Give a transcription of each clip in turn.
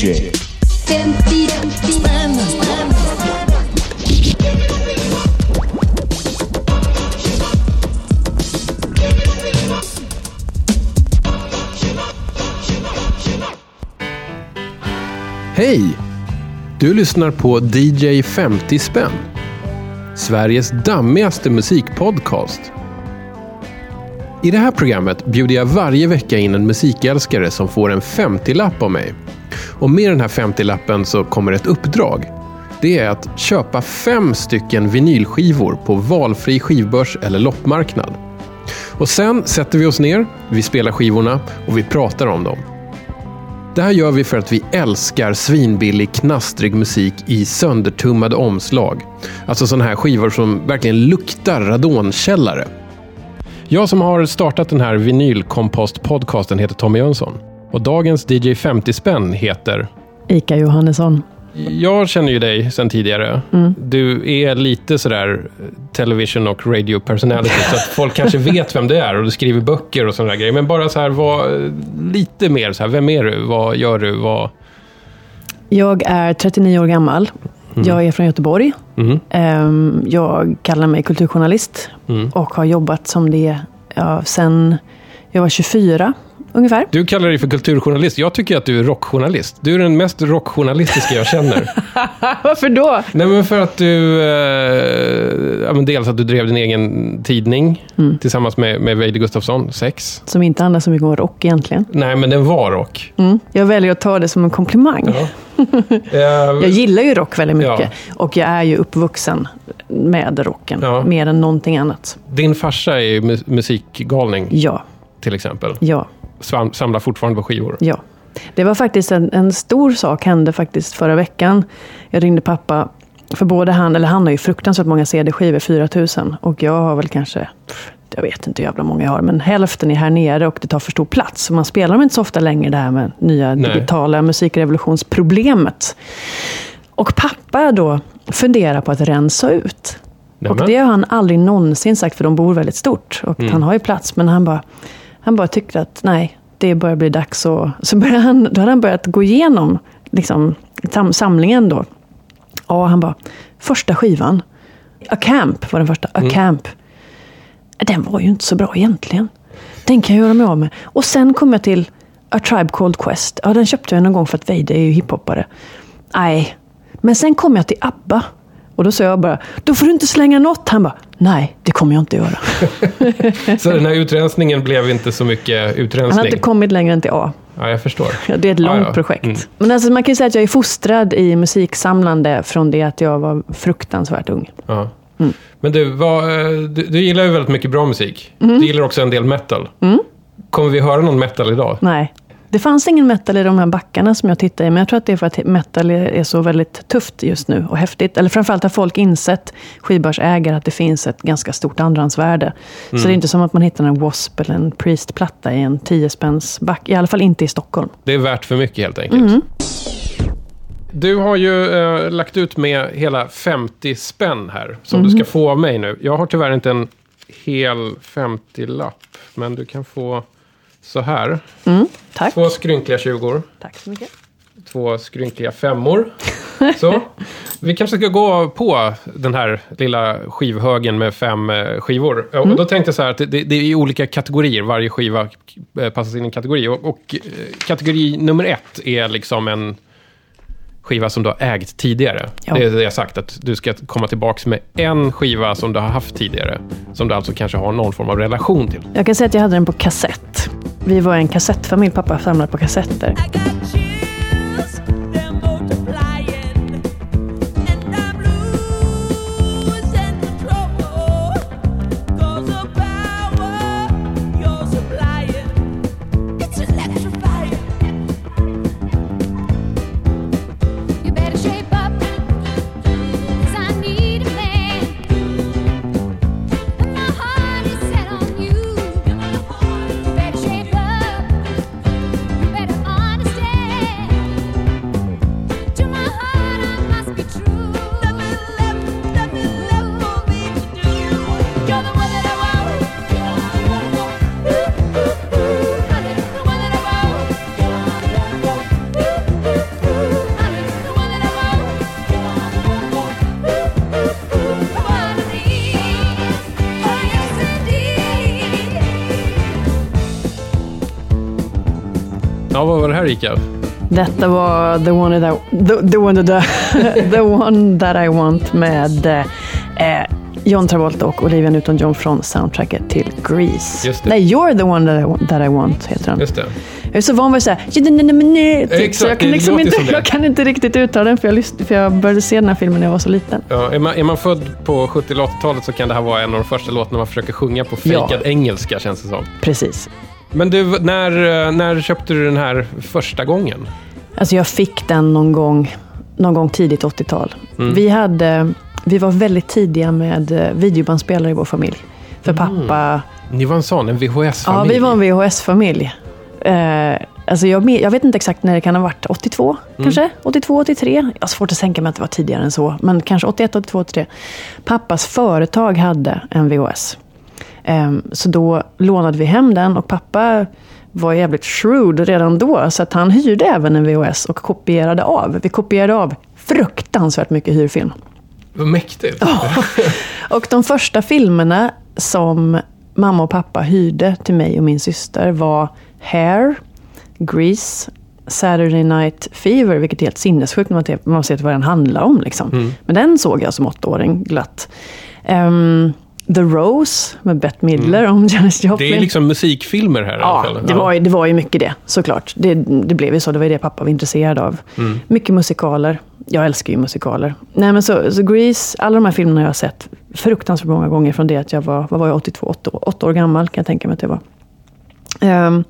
DJ. Hej! Du lyssnar på DJ 50 spänn. Sveriges dammigaste musikpodcast. I det här programmet bjuder jag varje vecka in en musikälskare som får en 50-lapp av mig. Och med den här 50-lappen så kommer ett uppdrag. Det är att köpa fem stycken vinylskivor på valfri skivbörs eller loppmarknad. Och sen sätter vi oss ner, vi spelar skivorna och vi pratar om dem. Det här gör vi för att vi älskar svinbillig, knastrig musik i söndertummade omslag. Alltså sådana här skivor som verkligen luktar radonkällare. Jag som har startat den här vinylkompost-podcasten heter Tommy Jönsson. Och dagens DJ 50 spänn heter... Ika Johannesson. Jag känner ju dig sedan tidigare. Mm. Du är lite sådär television och radio personality, så att folk kanske vet vem du är och du skriver böcker och sådana grejer. Men bara så här, vad, lite mer så här, vem är du? Vad gör du? Vad... Jag är 39 år gammal. Jag är från Göteborg. Mhm. Ehm, Jag kallar mig kulturjournalist Mm. och har jobbat som det ja, sen jag var 24 ungefär. Du kallar dig för kulturjournalist. Jag tycker att du är rockjournalist. Du är den mest rockjournalistiska jag känner. Varför då? Nej, men för att du... Eh, ja, dels att du drev din egen tidning Mm. tillsammans med, med Veide Gustafsson, Sex. Som inte handlar så mycket om rock egentligen. Nej, men den var rock. Mm. Jag väljer att ta det som en komplimang. Ja. Jag gillar ju rock väldigt mycket. Ja. Och jag är ju uppvuxen med rocken. Ja. Mer än någonting annat. din farsa är ju mu- musikgalning, Ja, till exempel. ja, samlar fortfarande på skivor. ja. Det var faktiskt en, en stor sak hände faktiskt förra veckan. Jag ringde pappa. För både han, eller han har ju fruktansvärt många CD-skivor, 4000. Och jag har väl kanske, jag vet inte hur jävla många jag har, men hälften är här nere och det tar för stor plats. Så man spelar dem inte så ofta längre, det här med nya Nej. digitala musikrevolutionsproblemet. Och pappa då funderar på att rensa ut. Nämen. Och det har han aldrig någonsin sagt, för de bor väldigt stort. Och Mm. han har ju plats, men han bara, han bara tyckte att nej, det börjar bli dags. Och, så började han, då hade han börjat gå igenom liksom, sam, samlingen då. Och han bara, första skivan, A Camp var den första, A Mm. Camp. Den var ju inte så bra egentligen. Den kan jag göra mig av med. Och sen kom jag till A Tribe Called Quest. Ja, den köpte jag någon gång för att Veide är ju hiphoppare. Nej. Men sen kom jag till ABBA. Och då sa jag bara, då får du inte slänga något. Han bara, nej, det kommer jag inte göra. Så den här utrensningen blev inte så mycket Han har utrensning? inte kommit längre än till A. Ja, jag förstår. Ja, det är ett långt ja. projekt. Mm. Men alltså, man kan ju säga att jag är fostrad i musiksamlande från det att jag var fruktansvärt ung. Ja. Mm. Men du, vad, eh, du, du gillar ju väldigt mycket bra musik. Mm. Du gillar också en del metal. Kommer vi höra någon metal idag? Nej. Det fanns ingen metal i de här backarna som jag tittade i, men jag tror att det är för att metal är så väldigt tufft just nu och häftigt. Eller framförallt har folk insett, skivbörsägare, att det finns ett ganska stort andrahandsvärde. Så det är inte som att man hittar en W.A.S.P. eller en Priest-platta i en 10 spänns back. I alla fall inte i Stockholm. Det är värt för mycket helt enkelt. Mm. Du har ju eh, lagt ut med hela 50 spänn här, som du ska få av mig nu. Jag har tyvärr inte en hel 50-lapp, men du kan få så här. Mm, tack. Två skrynkliga 20 Tack så mycket. två skrynkliga femmor. Så. Vi kanske ska gå på den här lilla skivhögen med fem eh, skivor. Och Mm. då tänkte jag så här att det, det är i olika kategorier. Varje skiva eh, passas in i en kategori. Och, och eh, kategori nummer ett är liksom en skiva som du har ägt tidigare. Ja. Det är det jag sagt, att du ska komma tillbaka med en skiva som du har haft tidigare. Som du alltså kanske har någon form av relation till. Jag kan säga att jag hade den på kassett. Vi var en kassettfamilj. Pappa samlade på kassetter. Av? Detta var The One That, the, the one that, the one that I Want med eh, John Travolta och Olivia Newton-John från soundtracket till Grease. Nej, You're the one that I, want- that I want heter den. Just det. Jag är så van vid att säga typ, Exakt, så jag kan, liksom inte, jag kan inte riktigt uttala den för jag, lyssn- för jag började se den här filmen när jag var så liten. Ja, är, man, är man född på 70 eller 80-talet så kan det här vara en av de första låtarna man försöker sjunga på Ja. fejkad engelska, känns det som. Precis. Men du, när, eh, när köpte du den här första gången? Alltså jag fick den någon gång, någon gång tidigt 80-tal. Mm. Vi, hade, vi var väldigt tidiga med eh, videobandspelare i vår familj. För pappa... Ni var en sån, en Ja, VHS-familj? vi var en VHS-familj. Eh, alltså jag, jag vet inte exakt när det kan ha varit. 82 kanske? 82, 83? Jag har svårt att tänka mig att det var tidigare än så. Men kanske 81, 82, 83. Pappas företag hade en VHS. Eh, så då lånade vi hem den och pappa var jävligt shrewd redan då. Så att han hyrde även en VHS och kopierade av. Vi kopierade av fruktansvärt mycket hyrfilm. Vad mäktigt. Och de första filmerna som mamma och pappa hyrde till mig och min syster var Hair, Grease, Saturday Night Fever, vilket är helt sinnessjukt när man, ser vad den handlar om. Liksom. Men den såg jag som åttaåring glatt. Ehm, The Rose med Bette Midler om Janis Joplin. Det är liksom musikfilmer här i alla Ja, fall. det var, ju, det var ju mycket det, såklart. Det, det blev ju så, det var ju det pappa var intresserad av. Mm. Mycket musikaler. Jag älskar ju musikaler. Nej, men så, så Grease, alla de här filmerna jag har sett fruktansvärt många gånger från det att jag var, vad var jag, 82, 8, år- åtta år gammal kan jag tänka mig att jag var. Ehm,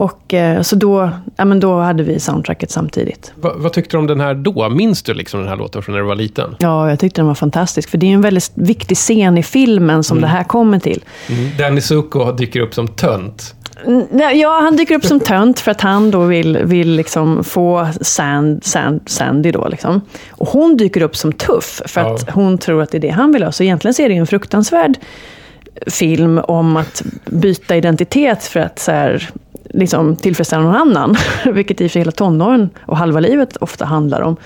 och eh, så då, ja, men då hade vi soundtracket samtidigt. Va, vad tyckte du om den här då? Minns du liksom den här låten från när du var liten? Ja, jag tyckte den var fantastisk. För det är en väldigt viktig scen i filmen som det här kommer till. Danny Zuko dyker upp som tönt. Mm, Ja, han dyker upp som tönt för att han då vill, vill liksom få Sand, Sand, Sandy då. Liksom. Och hon dyker upp som tuff för att Ja. hon tror att det är det han vill ha. Så egentligen så är det ju en fruktansvärd film om att byta identitet för att så här, liksom, tillfredsställa någon annan. Vilket i och för sig hela tonåren och halva livet ofta handlar om.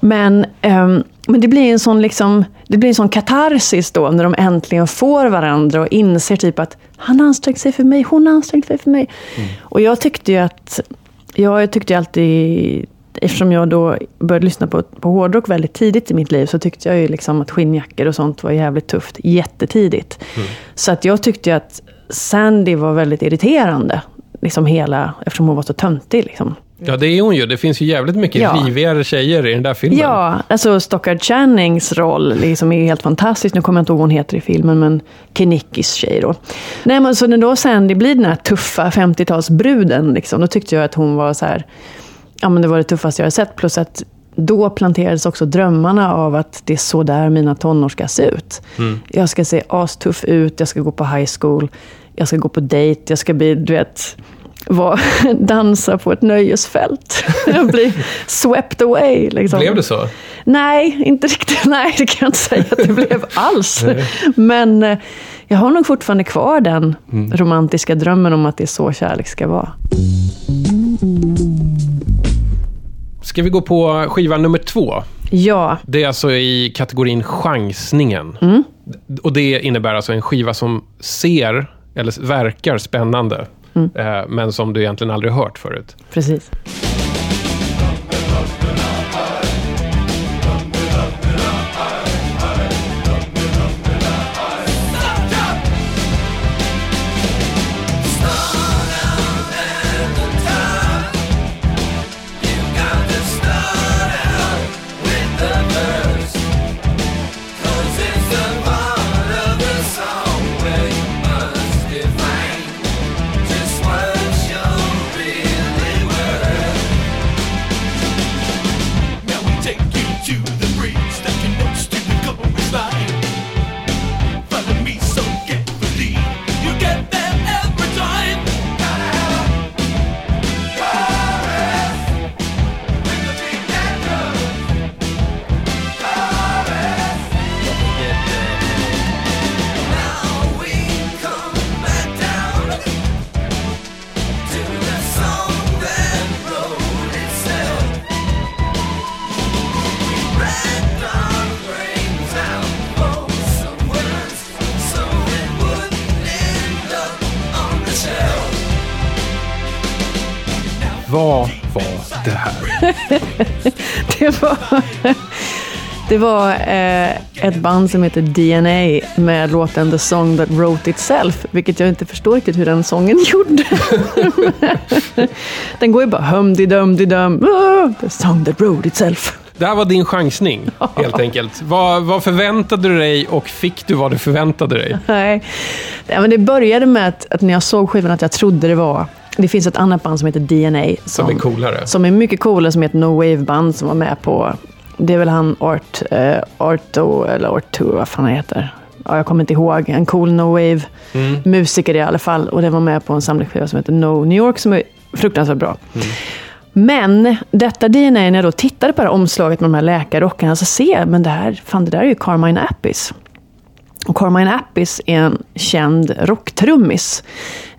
Men, ehm, men det blir en sån liksom, det blir en sån katarsis då när de äntligen får varandra och inser typ att han ansträngt sig för mig, hon ansträngt sig för mig. Och jag tyckte ju att, jag tyckte ju alltid, eftersom jag då började lyssna på, på hårdrock väldigt tidigt i mitt liv, så tyckte jag ju liksom att skinnjackor och sånt var jävligt tufft, jättetidigt. Så att jag tyckte ju att Sandy var väldigt irriterande, liksom hela, eftersom hon var så töntig. Liksom. Ja, det är hon ju. Det finns ju jävligt mycket Ja. rivigare tjejer i den där filmen. Ja, alltså Stockard Channings roll liksom är helt fantastisk. Nu kommer jag inte ihåg vad hon heter i filmen, men Kenickis tjej då. Nej, men så när då Sandy blir den här tuffa 50-talsbruden, liksom, då tyckte jag att hon var så här, ja men det var det tuffaste jag har sett. Plus att då planterades också drömmarna av att det är så där mina tonår ska se ut. Jag ska se astuff ut, jag ska gå på high school, jag ska gå på dejt, jag ska bli, du vet, var, dansa på ett nöjesfält. Jag blir swept away. Liksom. Blev det så? Nej, inte riktigt. Nej, det kan jag inte säga att det blev alls. Men eh, jag har nog fortfarande kvar den romantiska drömmen om att det är så kärlek ska vara. Ska vi gå på skiva nummer två? Ja, Det är alltså i kategorin chansningen. Mm. Och det innebär alltså en skiva som ser, eller verkar spännande, Mm. eh, men som du egentligen aldrig hört förut. precis. two, det var eh, ett band som heter DNA med låten The Song That Wrote Itself, vilket jag inte förstår riktigt hur den sången gjorde. den går ju bara hum-di-dum-di-dum, ah, The Song That Wrote Itself. Det här var din chansning, helt enkelt. Vad, vad förväntade du dig och fick du vad du förväntade dig? Nej, men det började med att, att när jag såg skivan att jag trodde det var det finns ett annat band som heter DNA. Som är coolare. Som är mycket coolare, som är ett no wave-band som var med på... Det är väl han Art, eh, Arto, eller Arto, vad fan han heter. Ja, jag kommer inte ihåg. En cool no wave-musiker i alla fall. Och den var med på en samlingsskiva som heter No New York, som är fruktansvärt bra. Men detta DNA, när jag då tittade på det här omslaget med de här läkarrockarna, så ser jag, men det här, fan det där är ju Carmine Appis. Och Carmine Appis är en känd rocktrummis.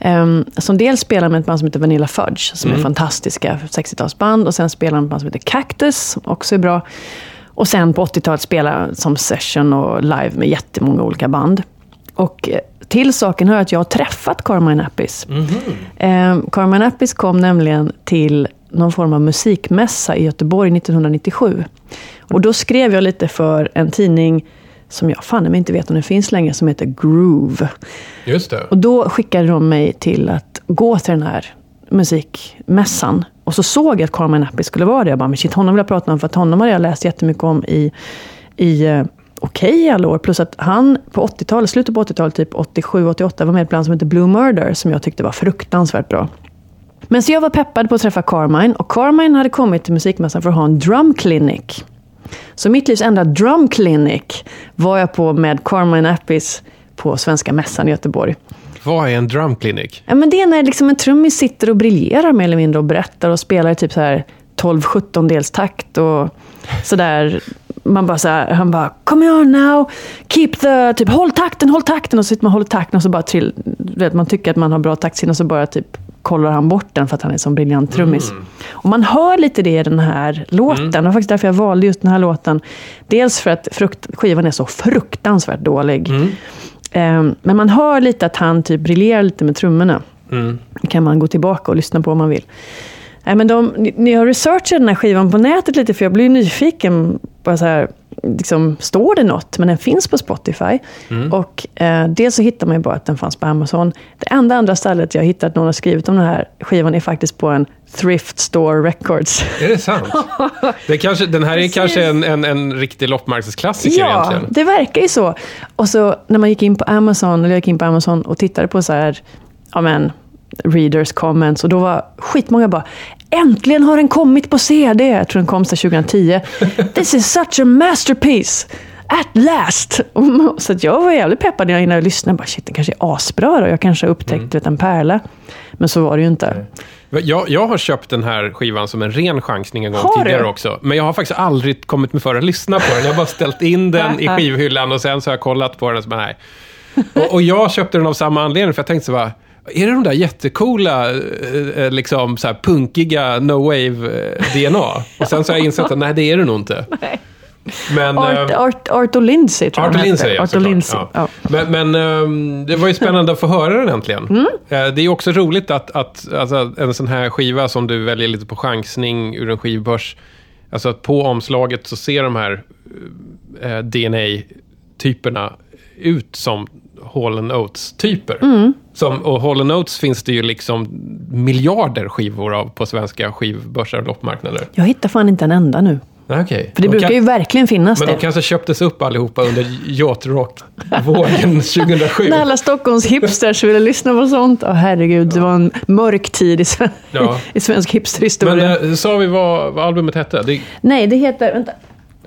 Um, som dels spelar med ett band som heter Vanilla Fudge, som är fantastiska 60-talsband. Och sen spelar han med ett band som heter Cactus, som också är bra. Och sen på 80-talet spelar som session och live med jättemånga olika band. Och eh, till saken hör att jag har träffat Carmine Appis. Um, Carmine Appis kom nämligen till någon form av musikmässa i Göteborg 1997. Och då skrev jag lite för en tidning som jag fan men inte vet om den finns längre, som heter Groove. Just det. Och då skickade de mig till att gå till den här musikmässan. Och så såg jag att Carmen Appi skulle vara det. Jag bara, men shit, honom vill jag prata om. För att honom har jag läst jättemycket om i, i eh, Okej i alla år. Plus att han på 80-talet, slutet på 80-talet, typ 87-88, var med i ett band som heter Blue Murder. Som jag tyckte var fruktansvärt bra. Men så jag var peppad på att träffa Carmine. Och Carmine hade kommit till musikmässan för att ha en drum clinic. Så mitt livs enda drum clinic var jag på med Carmine Appis på Svenska Mässan i Göteborg. Vad är en drum clinic? Ja, men det är när liksom en trummis sitter och briljerar mer eller mindre och berättar och spelar i typ så här 12-17 dels takt och sådär. Man bara så här, han bara Come on now, keep the, typ håll takten, håll takten. Och så sitter man och håller takten och så bara trill, vet, man tycker att man har bra taktsinne och så bara typ kollar han bort den för att han är sån briljant trummis. Och man hör lite det i den här låten. Det var faktiskt därför jag valde just den här låten. Dels för att frukt, skivan är så fruktansvärt dålig. Ehm, Men man hör lite att han typ briljerar lite med trummorna. kan man gå tillbaka och lyssna på om man vill. Nej, men de, ni- ni har researchat den här skivan på nätet lite, för jag blir nyfiken. Bara så här, liksom, står det något? Men den finns på Spotify. Och eh, dels så hittar man ju bara att den fanns på Amazon. Det enda andra stället jag hittat att någon har skrivit om den här skivan är faktiskt på en Thrift Store Records. Är det sant? Det kanske, den här är Precis. kanske en, en, en riktig loppmarknadsklassiker Ja, egentligen. det verkar ju så. Och så när man gick in på Amazon, eller jag gick in på Amazon och tittade på så här, ja men, readers comments. Och då var skitmånga bara, äntligen har den kommit på CD. Jag tror den kom så här 2010. This is such a masterpiece. At last! Så att jag var jävligt peppad när jag innan jag lyssnade. Bara, Shit, den kanske är asbra då. Jag kanske har upptäckt Mm. vet, en pärla. Men så var det ju inte. Jag, jag har köpt den här skivan som en ren chansning en gång Har du? tidigare också. Men jag har faktiskt aldrig kommit mig för att lyssna på den. Jag har bara ställt in den i skivhyllan och sen så har jag kollat på den och så bara, nej. Och, och jag köpte den av samma anledning, för jag tänkte så bara, är det de där jättecoola, eh, eh, liksom så här punkiga no wave-DNA? Och sen så har jag insett att nej, det är det nog inte. Men, Art, eh, Art, Art och Lindsay tror jag Art och den Lindsay, ja, Art och såklart. Lindsay. Ja. Ja. Men, men ehm, det var ju spännande att få höra den äntligen. Mm. Eh, Det är också roligt att, att alltså, en sån här skiva som du väljer lite på chansning ur en skivbörs, alltså att på omslaget så ser de här eh, DNA-typerna ut som Hall Oates-typer. Mm. Som, och Hall Oates finns det ju liksom miljarder skivor av på svenska skivbörsar och loppmarknader. Jag hittar fan inte en enda nu. Okej. För det De brukar kan- ju verkligen finnas men det. de kanske köptes upp allihopa under yacht-rock-vågen 2007. När alla Stockholms hipsters ville lyssna på sånt. Åh herregud, det var en mörk tid i, sven- Ja. i svensk hipsterhistoria. Men eh, sa vi vad, vad albumet hette? Det Nej, det heter vänta,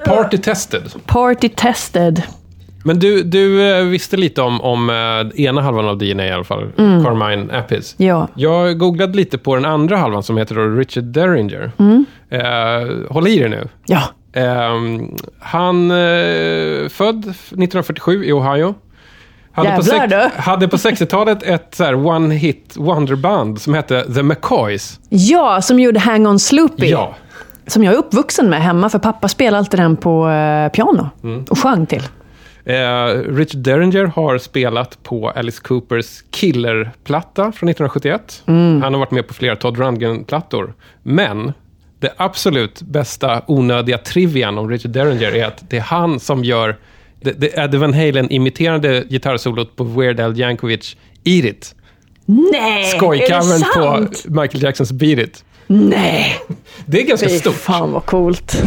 Party Tested. Party Tested. Men du, du eh, visste lite om, om eh, ena halvan av DNA i alla fall, Carmine Appis. Ja. Jag googlade lite på den andra halvan som heter Richard Derringer. Eh, håll i dig nu. Ja. Ehm, han eh, född 1947 i Ohio. Hade på, Jävlar du. hade på 60-talet ett så här one hit wonderband som hette The McCoys. ja, som gjorde Hang On Sloopy. Ja. Som jag är uppvuxen med hemma, för pappa spelade alltid den på eh, piano. Mm. Och sjöng till. Eh, Richard Derringer har spelat på Alice Coopers Killer-platta från 1971. Han har varit med på flera Todd Rundgren-plattor. Men det absolut bästa onödiga trivian om Richard Derringer är att det är han som gör det, det Eddie Van Halen-imiterande gitarrsolot på Weird Al Yankovic Eat It. Nej! Skojcovern på? Michael Jacksons Beat It. Nej! Det är ganska Fy stort. fan vad coolt.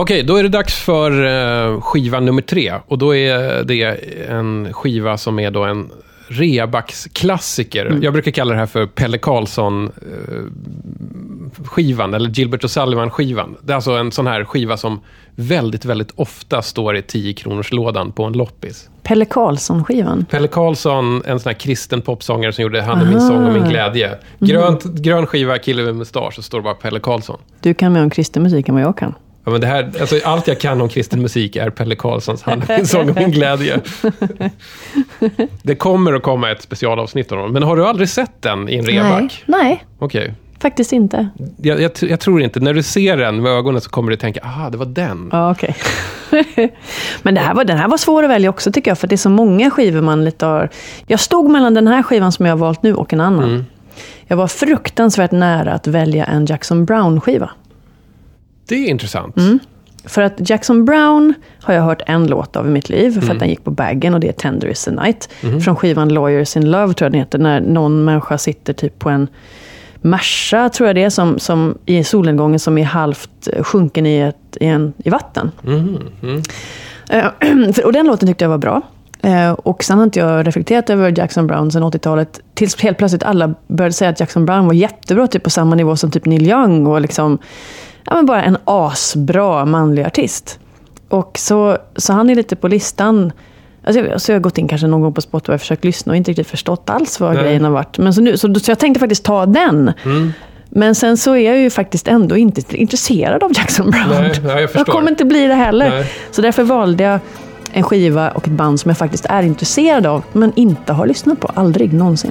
Okej, då är det dags för eh, skiva nummer tre. Och då är det en skiva som är då en reabacksklassiker. Jag brukar kalla det här för Pelle Karlsson-skivan, eller Gilbert och Sullivan-skivan. Det är alltså en sån här skiva som väldigt, väldigt ofta står i 10 kronors lådan på en loppis. Pelle Karlsson-skivan. Pelle Karlsson, en sån här kristen popsångare som gjorde Han är min sång och min glädje. Grönt, Grön skiva, kille med mustasch, så står det bara Pelle Karlsson. Du kan mer om kristen musik än vad jag kan. Ja, men det här, alltså, allt jag kan om kristen musik är Pelle Karlssons min sång och min glädje. Det kommer att komma ett specialavsnitt av dem. Men har du aldrig sett den i en reback? Nej, nej, Okej. faktiskt inte. Jag, jag, jag tror inte, när du ser den med ögonen så kommer du tänka, aha, det var den. Ja, okej. Men det här var, den här var svår att välja också tycker jag, för det är så många skivor man lite har... Jag stod mellan den här skivan som jag har valt nu och en annan. Jag var fruktansvärt nära att välja en Jackson Brown-skiva. Det är intressant. För att Jackson Brown har jag hört en låt av i mitt liv, för att den gick på baggen och det är Tender is the night. Från skivan Lawyers in Love, tror jag den heter, när någon människa sitter typ på en Merca, tror jag det är, som, som i solnedgången som är halvt sjunken i, ett, i, en, i vatten. För- och den låten tyckte jag var bra. Eh, Och sen har inte jag reflekterat över Jackson Brown sen 80-talet. Tills helt plötsligt alla började säga att Jackson Brown var jättebra, typ på samma nivå som typ Neil Young. Och liksom, ja, men bara en asbra manlig artist. Och så, så han är lite på listan. Alltså jag, så jag har gått in kanske någon gång på Spotify och försökt lyssna och inte riktigt förstått alls vad Nej. grejen har varit. Men så, nu, så, så jag tänkte faktiskt ta den. Men sen så är jag ju faktiskt ändå inte intresserad av Jackson Brown. Nej, ja, jag förstår. kommer inte bli det heller. Nej. Så därför valde jag en skiva och ett band som jag faktiskt är intresserad av, men inte har lyssnat på. Aldrig någonsin.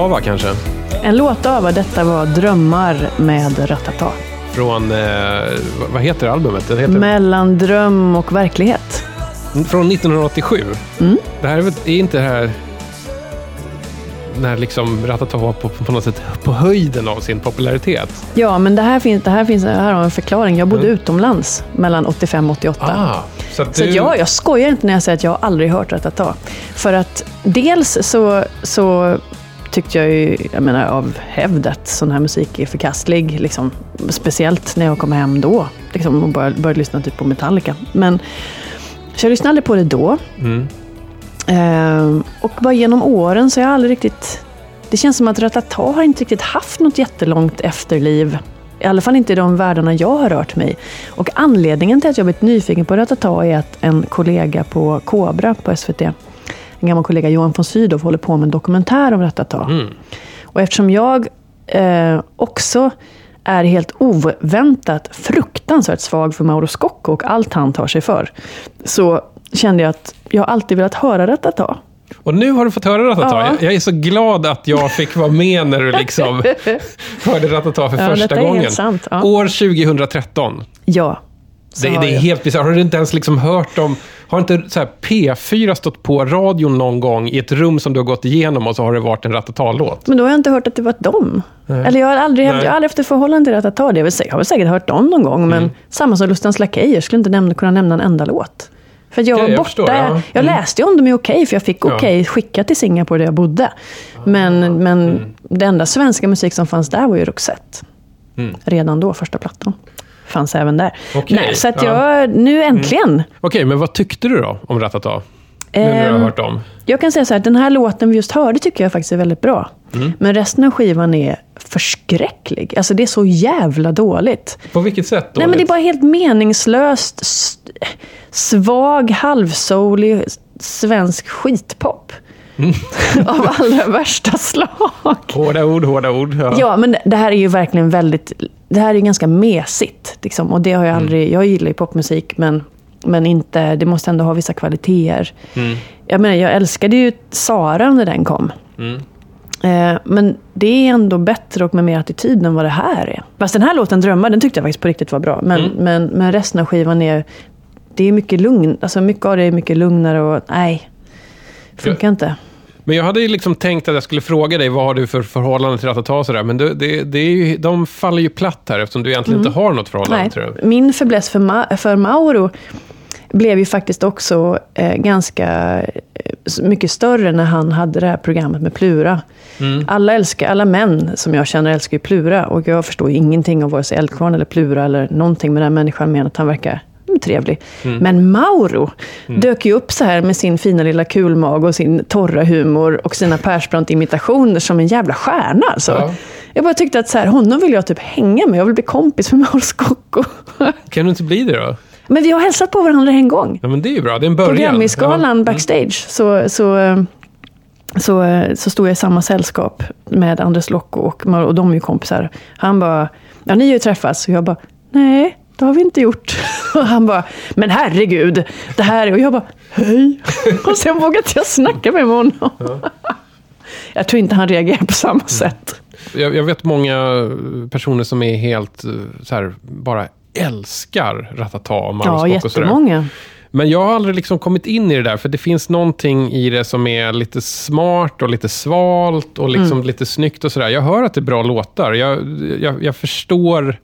Låtava kanske? En låt av detta var Drömmar med Ratata. Från, eh, vad- heter albumet? Det heter, Mellan dröm och verklighet. Från 1987. Mm. Det här är, är inte det här när liksom Ratata var på, på något sätt på höjden av sin popularitet. Ja, men det här finns, det här finns här har en förklaring. Jag bodde Mm. utomlands mellan 85 och 88. Ah, så Så du, att jag, jag skojar inte när jag säger att jag aldrig hört Ratata. För att dels så, så tyckte jag ju, jag menar av hävd att sån här musik är förkastlig. Liksom, speciellt när jag kom hem då. Liksom, och började, började lyssna typ på Metallica. Men, så jag lyssnade aldrig på det då. Mm. Ehm, och bara genom åren så har jag aldrig riktigt... Det känns som att Ratata har inte riktigt haft något jättelångt efterliv. I alla fall inte i de världarna jag har rört mig. Och anledningen till att jag blivit nyfiken på Ratata är att en kollega på Kobra på SVT, en gammal kollega Johan von Sydow, håller på med en dokumentär om Ratata. Mm. Och eftersom jag eh, också är helt oväntat fruktansvärt svag för Mauro Scocco och allt han tar sig för, så kände jag att jag alltid velat höra Ratata. Och nu har du fått höra Ratata. Ja. Jag, är så glad att jag fick vara med när du liksom hörde Ratata för Ja, första gången. sant, ja. År 2013. Ja. Det, det är jag. helt bisarrt. Har du inte ens liksom hört om... Har inte så här P4 stått på radion någon gång i ett rum som du har gått igenom och så har det varit en Ratata-låt? Men då har jag inte hört att det var dem. Eller jag har aldrig, Nej. jag har aldrig haft ett förhållande till väl säkert- Jag har väl säkert hört dem någon gång, men Mm. samma som Lustans Lakejer, jag skulle inte nämna, kunna nämna en enda låt. För jag var jag borta. förstår, ja. Jag Mm. läste ju om dem i Okej, för jag fick Ja. Okej skickat till Singapore där jag bodde. Men, men Mm. det enda svenska musik som fanns där var ju Roxette. Mm. Redan då, första plattan. Fanns även där. Okej, Nej, så att ja. jag, nu äntligen. Okej, men vad tyckte du då om Ratata? Nu när du har Ehm, hört dem. Jag kan säga så här, den här låten vi just hörde tycker jag faktiskt är väldigt bra. Mm. Men resten av skivan är förskräcklig. Alltså det är så jävla dåligt. På vilket sätt då? Nej men det är bara helt meningslöst, svag, halvsoulig svensk skitpop. Mm. Av allra värsta slag. Hårda ord, hårda ord. Ja. Ja, men det- här är ju verkligen väldigt... Det här är ju ganska mesigt. Liksom, och det har jag Mm. aldrig... Jag gillar ju popmusik, men, men inte, det måste ändå ha vissa kvaliteter. Mm. Jag menar, jag älskade ju Sara när den kom. Mm. Eh, men det är ändå bättre och med mer attityd än vad det här är. Fast den här låten, Drömmar, den tyckte jag faktiskt på riktigt var bra. Men, Mm. men, men resten av skivan är... Det är mycket lugn. Alltså mycket av det är mycket lugnare och nej. Funkar inte. Men jag hade ju liksom tänkt att jag skulle fråga dig, vad har du för förhållande till Ratata sådär. Men det, det, det är ju, de faller ju platt här eftersom du egentligen inte har något förhållande Mm. Nej, till det. min fäbless för, Ma- för Mauro blev ju faktiskt också eh, ganska eh, mycket större när han hade det här programmet med Plura. Mm. Alla, älskar, alla män som jag känner älskar ju Plura och jag förstår ingenting av vare sig Eldkvarn eller Plura eller någonting med den här människan mer än att han verkar mm, trevlig. Men Mauro dök ju upp så här med sin fina lilla kulmag och sin torra humor och sina Persbrandt-imitationer som en jävla stjärna. Alltså. Ja. Jag bara tyckte att så här, honom vill jag typ hänga med. Jag vill bli kompis med Mauro Scocco. Kan du inte bli det då? Men vi har hälsat på varandra en gång. Ja, men det är ju bra. Det är en början. På Grammisgalan Ja. Mm. backstage så, så, så, så stod jag i samma sällskap med Andres Locco och, och de är ju kompisar. Han bara, ja ni har ju träffats. Och jag bara, nej. Det har vi inte gjort. Och han bara, men herregud, det här är... Och jag bara, hej. Och sen vågade jag snacka med honom. Jag tror inte han reagerar på samma sätt. Jag, jag vet många personer som är helt eh, så här, bara älskar Ratata och Mauro Ja, och sådär. Men jag har aldrig liksom kommit in i det där, för det finns någonting i det som är lite smart och lite svalt och liksom Mm. lite snyggt och sådär. Jag hör att det är bra låtar. Jag, jag, jag förstår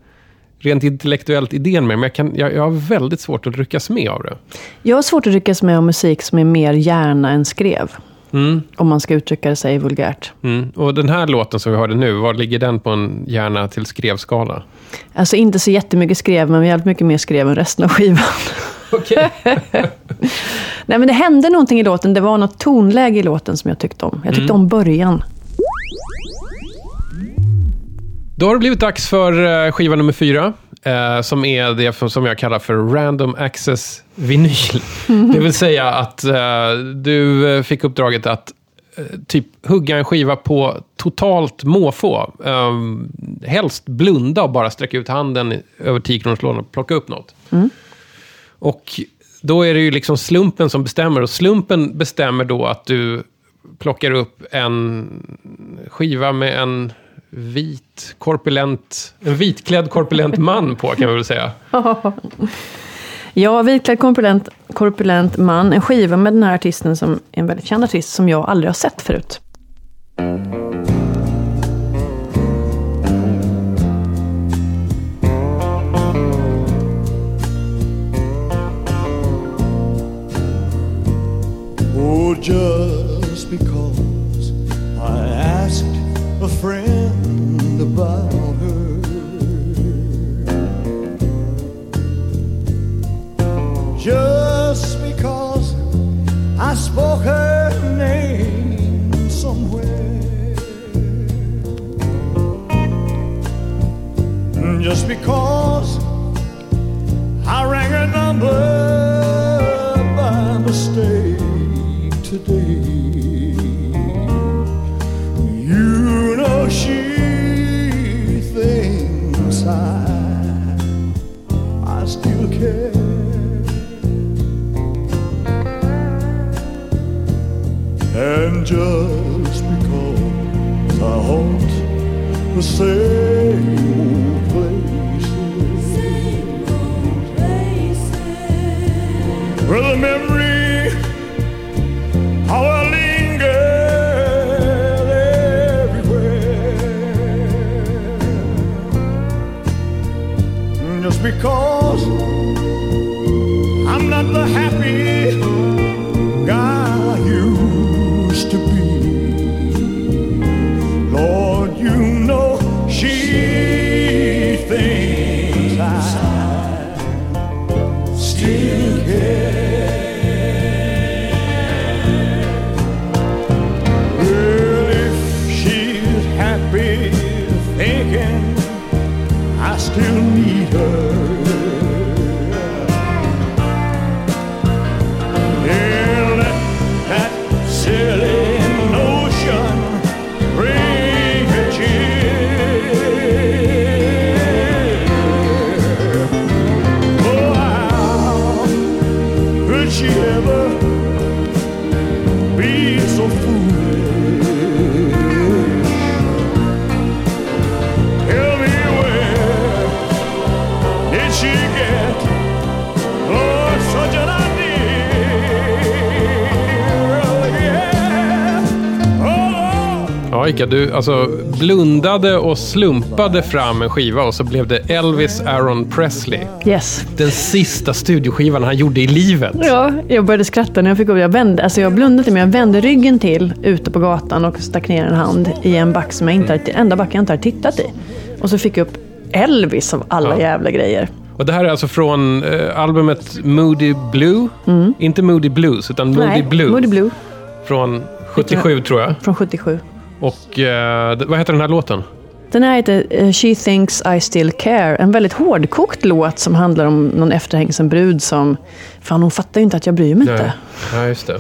rent intellektuellt idén med det, men jag, kan, jag, jag har väldigt svårt att ryckas med av det. Jag har svårt att ryckas med om musik som är mer hjärna än skrev. Mm, Om man ska uttrycka sig vulgärt. mm. Och den här låten som vi hörde nu, var ligger den på en hjärna till skrevskala? Alltså inte så jättemycket skrev, men jävligt mycket mer skrev än resten av skivan. Okej. Nej men det hände någonting i låten. Det var något tonläge i låten som jag tyckte om. Jag tyckte om början. Då har det blivit dags för eh, skiva nummer fyra. Eh, som är det som jag kallar för Random Access Vinyl. Det vill säga att eh, du fick uppdraget att typ hugga en skiva på totalt måfå. Eh, helst blunda och bara sträcka ut handen över 10 kronors lån och plocka upp något. Och då är det ju liksom slumpen som bestämmer. Och slumpen bestämmer då att du plockar upp en skiva med en vit, korpulent, en vitklädd korpulent man på, kan vi väl säga. Ja, vitklädd korpulent, korpulent man. En skiva med den här artisten som är en väldigt känd artist som jag aldrig har sett förut. Oh, just because about her. Just because I spoke her name somewhere. Just because I rang her number Oh, Lord. Ja, Ika, du alltså, blundade och slumpade fram en skiva och så blev det Elvis Aaron Presley. Yes. Den sista studioskivan han gjorde i livet. Ja, jag började skratta när jag fick upp. Jag vände, alltså jag blundade men jag vände ryggen till ute på gatan och stack ner en hand i en back som jag inte har, enda backen jag inte har tittat i. Och så fick jag upp Elvis av alla Ja. jävla grejer. Och det här är alltså från eh, albumet Moody Blue. Inte Moody Blues, utan Moody Mm. Nej, Blue. Moody Blue Från 77 tror jag. från 77. Och eh, vad heter den här låten? Den här heter eh, She thinks I still care. En väldigt hårdkokt låt som handlar om någon efterhängsen brud som... Fan, hon fattar ju inte att jag bryr mig inte. Ja, just det.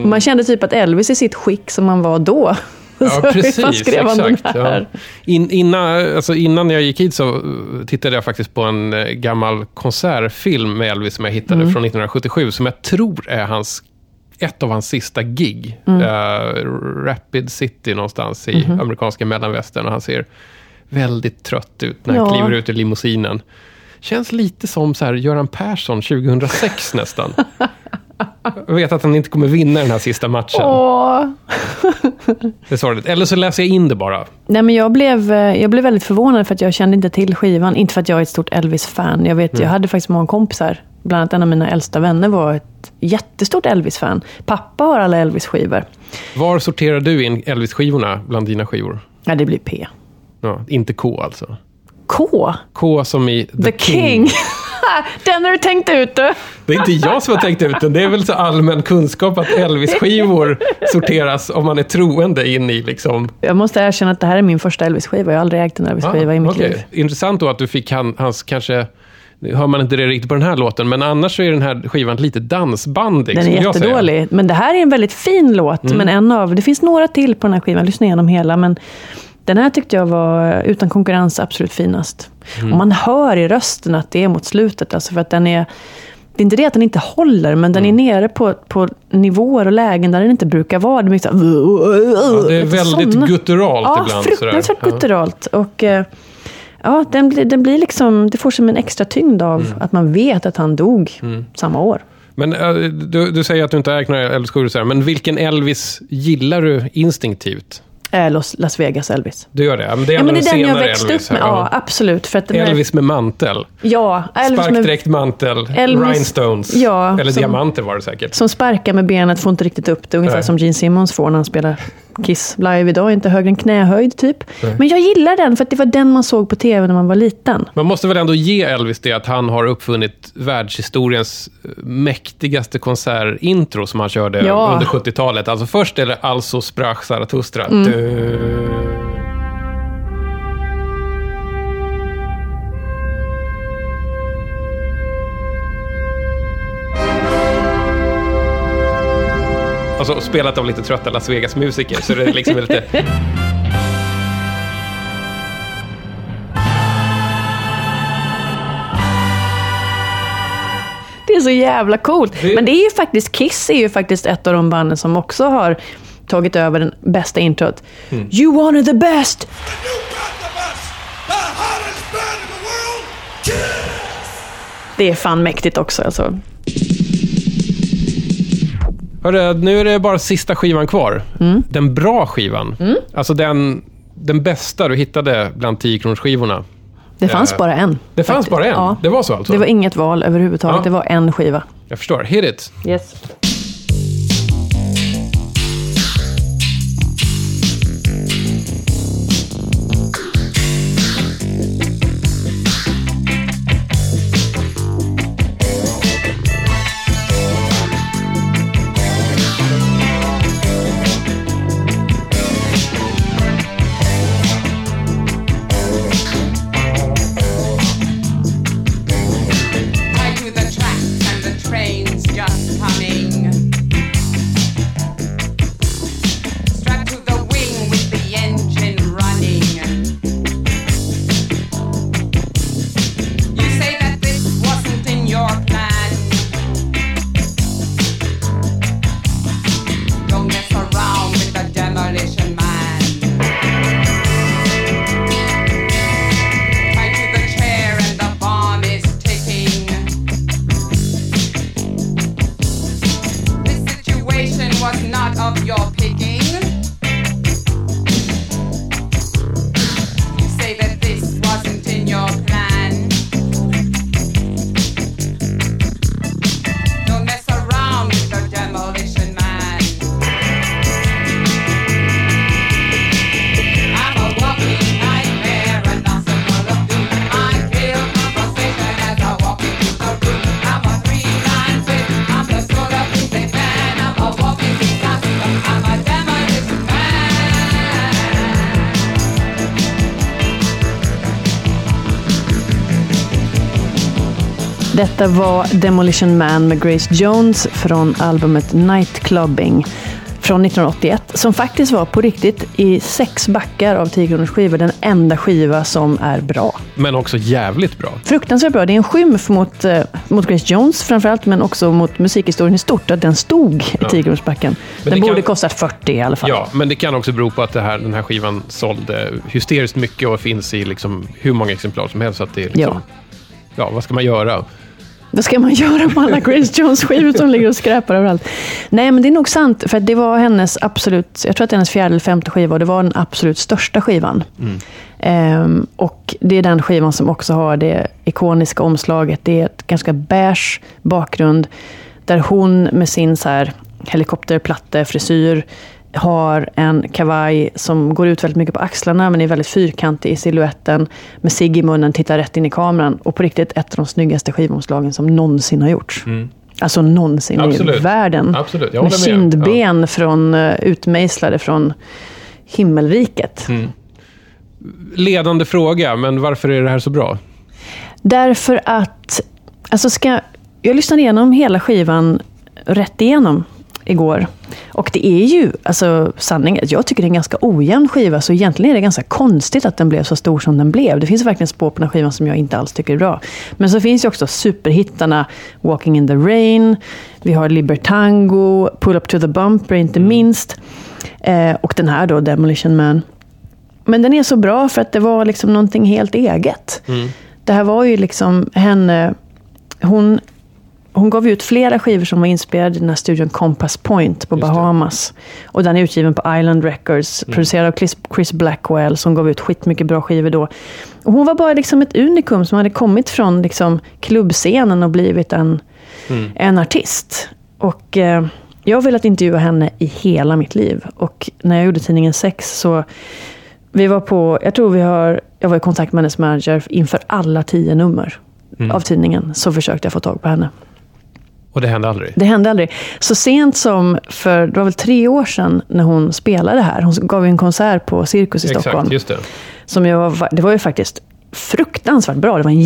Och Man kände typ att Elvis i sitt skick som han var då. Ja, precis. Exakt. Ja. In, innan, alltså innan jag gick hit så uh, tittade jag faktiskt på en eh, gammal konsertfilm med Elvis som jag hittade Mm. från 1977, som jag tror är hans, ett av hans sista gig. Mm. Eh, Rapid City någonstans i Mhm. amerikanska mellanvästern. Och han ser väldigt trött ut när han Ja. kliver ut ur limousinen. Känns lite som så här Göran Persson 2006 nästan. Jag vet att han inte kommer vinna den här sista matchen. Åh. Det är sorgligt. Eller så läser jag in det bara. Nej, men jag, blev, eh, jag blev väldigt förvånad för att jag kände inte till skivan. Inte för att jag är ett stort Elvis-fan. Jag, vet, jag hade faktiskt många kompisar. Bland annat en av mina äldsta vänner var ett jättestort Elvis-fan. Pappa har alla Elvis-skivor. Var sorterar du in Elvis-skivorna bland dina skivor? Ja, det blir P. Ja, inte K alltså. K. K som i The, The King. Den har du tänkt ut du. Det är inte jag som har tänkt ut den. Det är väl så allmän kunskap att Elvis-skivor sorteras om man är troende in i liksom... Jag måste erkänna att det här är min första Elvis-skiva. Jag har aldrig ägt en Elvis-skiva i mitt Ah, okej. liv. Intressant då att du fick han, hans kanske... Nu hör man inte det riktigt på den här låten, men annars så är den här skivan lite dansbandig. Den är. Mm. jättedålig. Men det här är en väldigt fin låt. Men en av, det finns några till på den här skivan. Lyssna igenom hela. Men den här tyckte jag var utan konkurrens absolut finast. Mm. Och man hör i rösten att det är mot slutet. Alltså för att den är, det är inte det att den inte håller, men den är nere på, på nivåer och lägen där den inte brukar vara. Det är, här, Ja, det är väldigt såna. gutturalt Ja, ibland. fruktansvärt sådär. gutturalt. Och, eh, ja, den, den blir liksom, det får som en extra tyngd av Mm. att man vet att han dog samma år. Men eh, du, du säger att du inte ägt några Elvis-skivor, men vilken Elvis gillar du instinktivt? Eh, Los, Las Vegas Elvis. Du gör det? Men det är Ja, men det är en den jag växte Elvis upp med. Ja, absolut. För att den är- Elvis med mantel. Ja, Elvis med, Sparkdräkt, mantel, Elvis- rhinestones. Ja, Eller som- diamanter var det säkert. som sparkar med benet, får inte riktigt upp det. Ungefär Nej. som Gene Simmons får när han spelar Kiss live idag. Inte högre än knähöjd, typ. Men jag gillar den, för att det var den man såg på tv när man var liten. Man måste väl ändå ge Elvis det att han har uppfunnit världshistoriens eh, mäktigaste konsertintro som han körde Ja. under 70-talet. Alltså först är det Alltså sprach Zarathustra. Mm. Du... Alltså spelat av lite trötta Las Vegas-musiker, så det är liksom lite... Det är så jävla coolt. Men det är ju faktiskt, Kiss är ju faktiskt ett av de banden som också har tagit över den bästa introt. Mm. You wanted the best! Det är fan mäktigt också alltså. Hörru, nu är det bara sista skivan kvar. Mm. Den bra skivan. Alltså den, den bästa du hittade bland 10-kronorsskivorna. Det fanns Eh, bara en. Det fanns faktiskt. bara en? Ja. Det var så alltså? Det var inget val överhuvudtaget. Ja. Det var en skiva. Jag förstår. Hit it. Yes. Detta var Demolition Man med Grace Jones från albumet Nightclubbing från 1981. Som faktiskt var på riktigt i sex backar av 10 kronors skivor den enda skiva som är bra. Men också jävligt bra. Fruktansvärt bra. Det är en skymf mot, eh, mot Grace Jones framförallt, men också mot musikhistorien i stort, att den stod i 10 kronors backen. Den kan- borde kostat 40 i alla fall. Ja, men det kan också bero på att här, den här skivan sålde hysteriskt mycket och finns i liksom hur många exemplar som helst. Så att det är liksom, Ja. ja. vad ska man göra? Vad ska man göra med alla Grace Jones-skivor som ligger och skräpar överallt? Nej, men det är nog sant. För det var hennes absolut, jag tror att det är hennes fjärde eller femte skiva och det var den absolut största skivan. Ehm, och det är den skivan som också har det ikoniska omslaget. Det är ett ganska beige bakgrund. Där hon med sin så här helikopterplatte-frisyr har en kavaj som går ut väldigt mycket på axlarna men är väldigt fyrkantig i siluetten. Med cigg i munnen, tittar rätt in i kameran. Och på riktigt ett av de snyggaste skivomslagen som någonsin har gjorts. Alltså någonsin Absolut. i världen. Absolut, jag med med. kindben från, uh, utmejslade från himmelriket. Mm. Ledande fråga, men varför är det här så bra? Därför att, alltså ska, jag lyssnade igenom hela skivan rätt igenom. Igår. Och det är ju, alltså sanningen, jag tycker det är en ganska ojämn skiva, så egentligen är det ganska konstigt att den blev så stor som den blev. Det finns verkligen spår på den här skivan som jag inte alls tycker är bra. Men så finns ju också superhittarna Walking in the Rain, vi har Libertango, Pull Up to the Bumper inte minst. Eh, och den här då, Demolition Man. Men den är så bra för att det var liksom någonting helt eget. Det här var ju liksom henne... Hon, hon gav ut flera skivor som var inspelade i den här studion Compass Point på Just det. Bahamas. Och den är utgiven på Island Records, producerad av Chris, Blackwell som gav ut skitmycket bra skivor då. Och hon var bara liksom ett unikum som hade kommit från liksom klubbscenen och blivit en, en artist. Och eh, jag har velat intervjua henne i hela mitt liv. Och när jag gjorde tidningen Sex så vi var på, jag tror vi har, jag var i kontakt med hennes manager inför alla tio nummer av tidningen. Så försökte jag få tag på henne. Och det hände aldrig? Det hände aldrig. Så sent som för, det var väl tre år sedan när hon spelade här. Hon gav en konsert på Cirkus i Stockholm. Exakt, just det. Som jag, det var ju faktiskt fruktansvärt bra. Det var en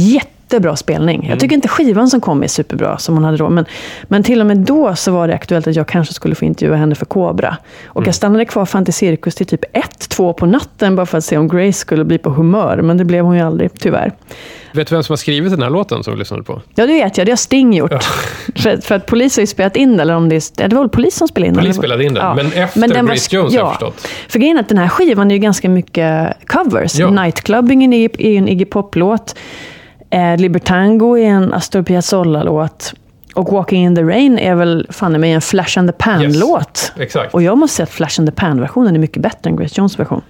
jättebra spelning. Mm. Jag tycker inte skivan som kom är superbra, som hon hade då. Men, men till och med då så var det aktuellt att jag kanske skulle få intervjua henne för Kobra. Och Mm. jag stannade kvar fan till Cirkus till typ ett, två på natten bara för att se om Grace skulle bli på humör. Men det blev hon ju aldrig, tyvärr. Vet du vem som har skrivit den här låten som vi lyssnade på? Ja, det vet jag. Det har Sting gjort. för, för att polis har ju spelat in. Eller om det, är, ja, det var väl polis som spelade in Polis den? spelade in den, men efter den Grace Jones har jag förstått. För grejen är att den här skivan är ju ganska mycket covers. Ja. Nightclubbing är är ju en Iggy Pop-låt. Eh, Libertango är en Astor Piazzolla-låt. Och Walking in the Rain är väl fan mig en Flash and the Pan-låt. Exakt. Och jag måste säga att Flash and the Pan-versionen är mycket bättre än Grace Jones version.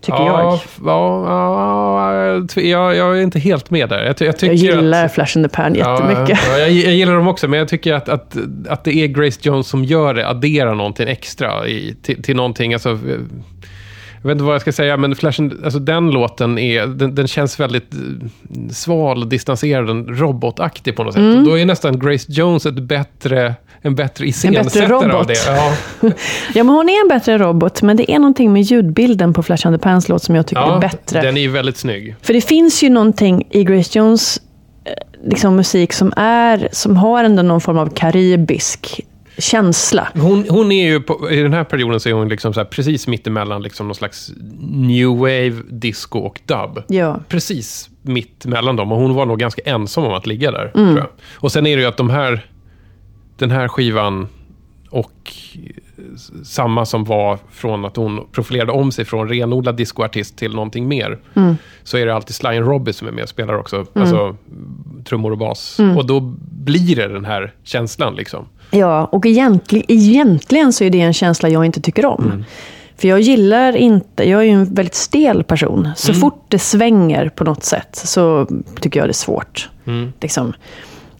Tycker ja, jag. Ja, ja, jag. Är inte helt med där. Jag, jag, tycker Jag gillar att, Flash and the Pan jättemycket. Ja, ja, jag, jag gillar dem också, men jag tycker att, att, att det är Grace Jones som gör det, adderar någonting extra i, till, till någonting. Alltså, jag vet inte vad jag ska säga, men Flash and, alltså den låten är, den, den känns väldigt eh, sval, distanserad, robotaktig på något sätt. Och Då är nästan Grace Jones ett bättre, en bättre iscensättare av det. Ja, Ja, men hon är en bättre robot, men det är någonting med ljudbilden på Flash and the Pans låt som jag tycker är ja bättre. den är ju väldigt snygg. För det finns ju någonting i Grace Jones eh, liksom musik som, är, som har ändå någon form av karibisk känsla. Hon, hon är ju, på, i den här perioden så är hon liksom så här precis mittemellan liksom någon slags new wave, disco och dub. Ja. Precis mitt mellan dem. Och hon var nog ganska ensam om att ligga där. Mm. Och sen är det ju att de här, den här skivan och samma som var från att hon profilerade om sig från renodlad discoartist till någonting mer. Mm. Så är det alltid Sly Robbie som är med och spelar också. Alltså trummor och bas. Mm. Och då blir det den här känslan liksom. Ja, och egentligen, egentligen så är det en känsla jag inte tycker om. Mm. För jag gillar inte, jag är ju en väldigt stel person. Mm. Så fort det svänger på något sätt så tycker jag det är svårt. Liksom.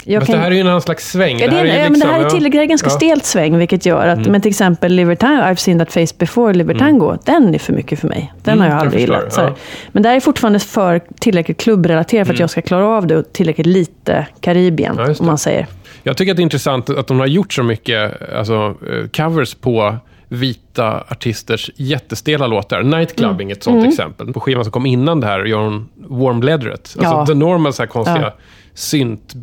Jag Mm. Kan- det här är ju en annan slags sväng. Ja, det, är, ja, det liksom- här är tillräckligt, det är ganska Ja. Mm. stelt sväng, vilket gör att, men till exempel Libertango, I've seen that face before, Libertango, den är för mycket för mig. Den Mm, har jag jag aldrig förstår, gillat. Så här. ja. Men det här är fortfarande för tillräckligt klubbrelaterat Mm. för att jag ska klara av det och tillräckligt lite Karibien, om man säger. Jag tycker att det är intressant att hon har gjort så mycket alltså, eh, covers på vita artisters jättestela låtar. Nightclubbing är ett sånt exempel. På skivan som kom innan det här gör hon Warm Leatheret. Alltså Ja. The Normal så här konstiga Ja. Synt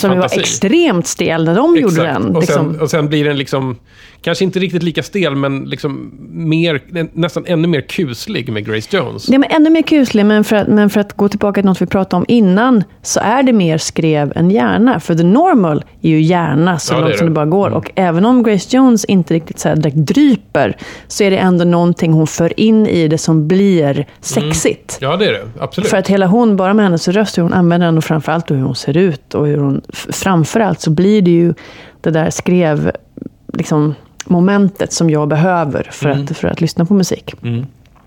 Som var extremt stel när de gjorde Exakt. den. Och, Liksom. sen, och sen blir den liksom, kanske inte riktigt lika stel, men liksom mer, nästan ännu mer kuslig med Grace Jones. Det är ännu mer kuslig, men för, att, men för att gå tillbaka till något vi pratade om innan, så är det mer skrev än hjärna. För the normal är ju hjärna så Ja, det långt är som det. det bara går. Mm. Och även om Grace Jones inte riktigt så här direkt dryper, så är det ändå någonting hon för in i det som blir sexigt. Ja, det är det. Absolut. För att hela hon, bara med hennes röst, hur hon använder den och framförallt hur hon ser ut och hur hon, framförallt så blir det ju det där skrev, liksom, momentet som jag behöver för, att, för att lyssna på musik.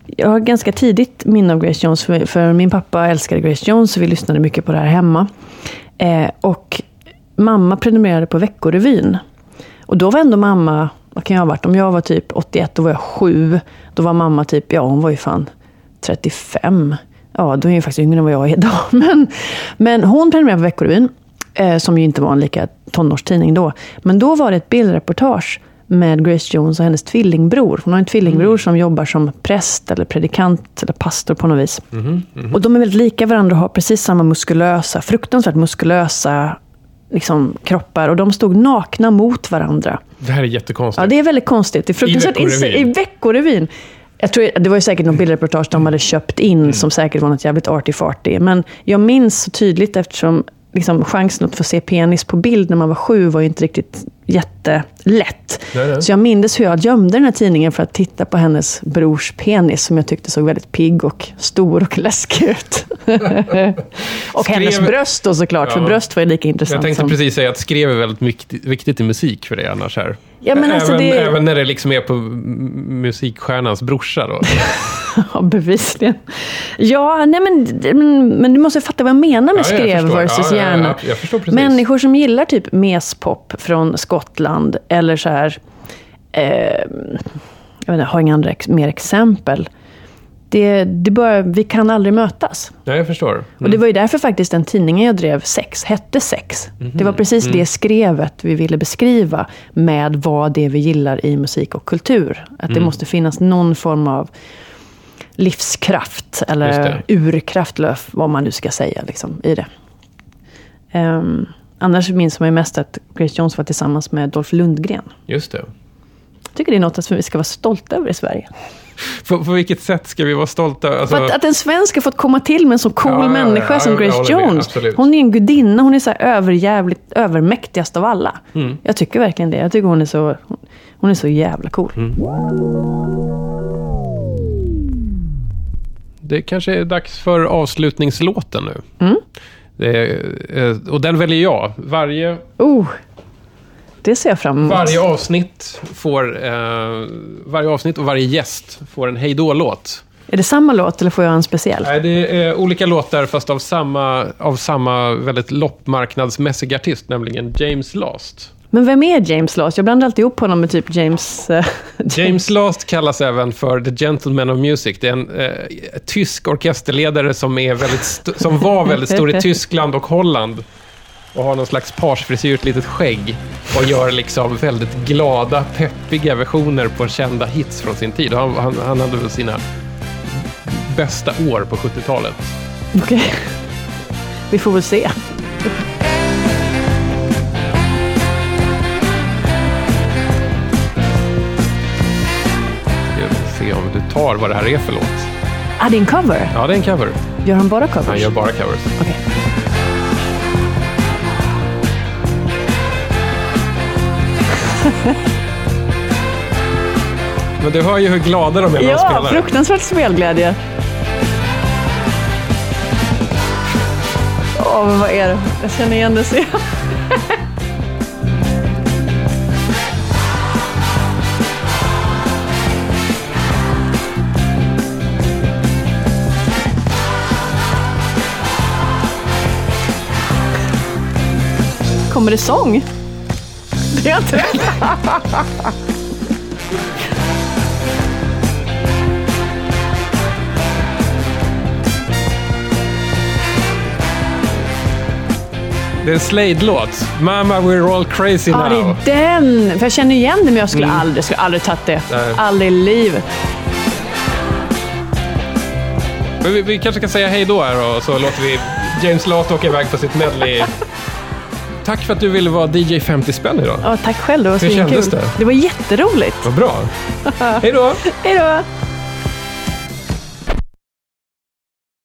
Jag har ganska tidigt minne av Grace Jones, för, för min pappa älskade Grace Jones, så vi lyssnade mycket på det här hemma. Eh, och mamma prenumererade på Veckorevyn. Och då var ändå mamma, vad kan jag ha varit, om jag var typ 81, då var jag sju. Då var mamma typ, ja hon var ju fan 35. Ja, då är ju faktiskt yngre än vad jag är idag. Men, men hon prenumererade på Veckorevyn, eh, som ju inte var en lika tonårstidning då. Men då var det ett bildreportage med Grace Jones och hennes tvillingbror. Hon har en tvillingbror som jobbar som präst eller predikant eller pastor på något vis. Och de är väldigt lika varandra och har precis samma muskulösa, fruktansvärt muskulösa liksom, kroppar och de stod nakna mot varandra. Det här är jättekonstigt. Ja, det är väldigt konstigt. Det är fruktansvärt Veckorevyn. I Veckorevyn. Jag tror, det var ju säkert någon bildreportage de hade köpt in Mm. som säkert var något jävligt arty-farty. Men jag minns så tydligt eftersom liksom, chansen att få se penis på bild när man var sju var ju inte riktigt jättelätt. Nej, nej. Så jag minns hur jag gömde den här tidningen för att titta på hennes brors penis som jag tyckte såg väldigt pigg och stor och läskig ut. och Skrev- hennes bröst då såklart, för Ja. bröst var ju lika Jag intressant tänkte som... precis säga att skrev är väldigt viktigt, viktigt i musik för dig annars här. Ja, men alltså även, det- även när det liksom är på musikstjärnans brorsa då. Ja, bevisligen. Ja, nej men, men, du måste fatta vad jag menar med Ja, jag skrev versus Ja, ja, hjärna. jag. Människor som gillar typ mespop från Skottland eller så här... Eh, jag, vet inte, har inga andra ex, mer exempel. Det, det bara, vi kan aldrig mötas. Ja, jag förstår. Och det var ju därför faktiskt den tidningen jag drev, Sex, hette Sex. Mhm. Det var precis Mm. det skrevet vi ville beskriva med vad det är vi gillar i musik och kultur. Att Mm. det måste finnas någon form av livskraft eller urkraft, vad man nu ska säga liksom, i det. Um, annars minns man ju mest att Grace Jones var tillsammans med Dolph Lundgren. Just det. Jag tycker det är något som vi ska vara stolta över i Sverige. På, på vilket sätt ska vi vara stolta? Alltså, att, att en svensk har fått komma till med en så cool Ja, ja, ja, människa ja, som Grace med, Jones. hon är en gudinna, hon är så här överjävligt, övermäktigast av alla. Mm. Jag tycker verkligen det. Jag tycker hon är så, hon är så jävla cool. Mm. Det kanske är dags för avslutningslåten nu. Mm. Eh, och den väljer jag. Varje, Oh, det ser jag fram emot. varje, avsnitt får, eh, varje avsnitt och varje gäst får en hejdå-låt. Är det samma låt eller får jag en speciell? Nej, det är olika låtar fast av samma, av samma väldigt loppmarknadsmässig artist, nämligen James Last. Men vem är James Last? Jag blandar alltid ihop honom med typ James... eh, James Last kallas även för The Gentleman of Music. Det är en eh, tysk orkesterledare som, är väldigt som var väldigt stor i Tyskland och Holland. Och har någon slags parsfrisyr, ett litet skägg. Och gör liksom väldigt glada, peppiga versioner på kända hits från sin tid. Han, han, han hade väl sina bästa år på 70-talet. Okej. Vi får väl se. Tar vad det här är för låt. Ah, det är en cover. Ja, det är en cover. Gör han bara covers? Han gör bara covers. Okej. Men du hör ju hur glada de är när de Ja, spelar. fruktansvärt spelglädje. Åh, men vad är det? Jag känner igen det. Så Kommer det sång? Det är inte Det är en Slade-låt. Mama, we're all crazy Ja, now. det är den! För jag känner igen det, men jag skulle aldrig, skulle aldrig tagit det. Nej. Aldrig i livet. Men vi, vi kanske kan säga hej då här och så låter vi James Last åka iväg på sitt medley. Tack för att du ville vara DJ 50 spänn idag. Ja, tack själv, det var Hur kändes svinkul. det? Det var jätteroligt. Vad bra. hej då! Hej då!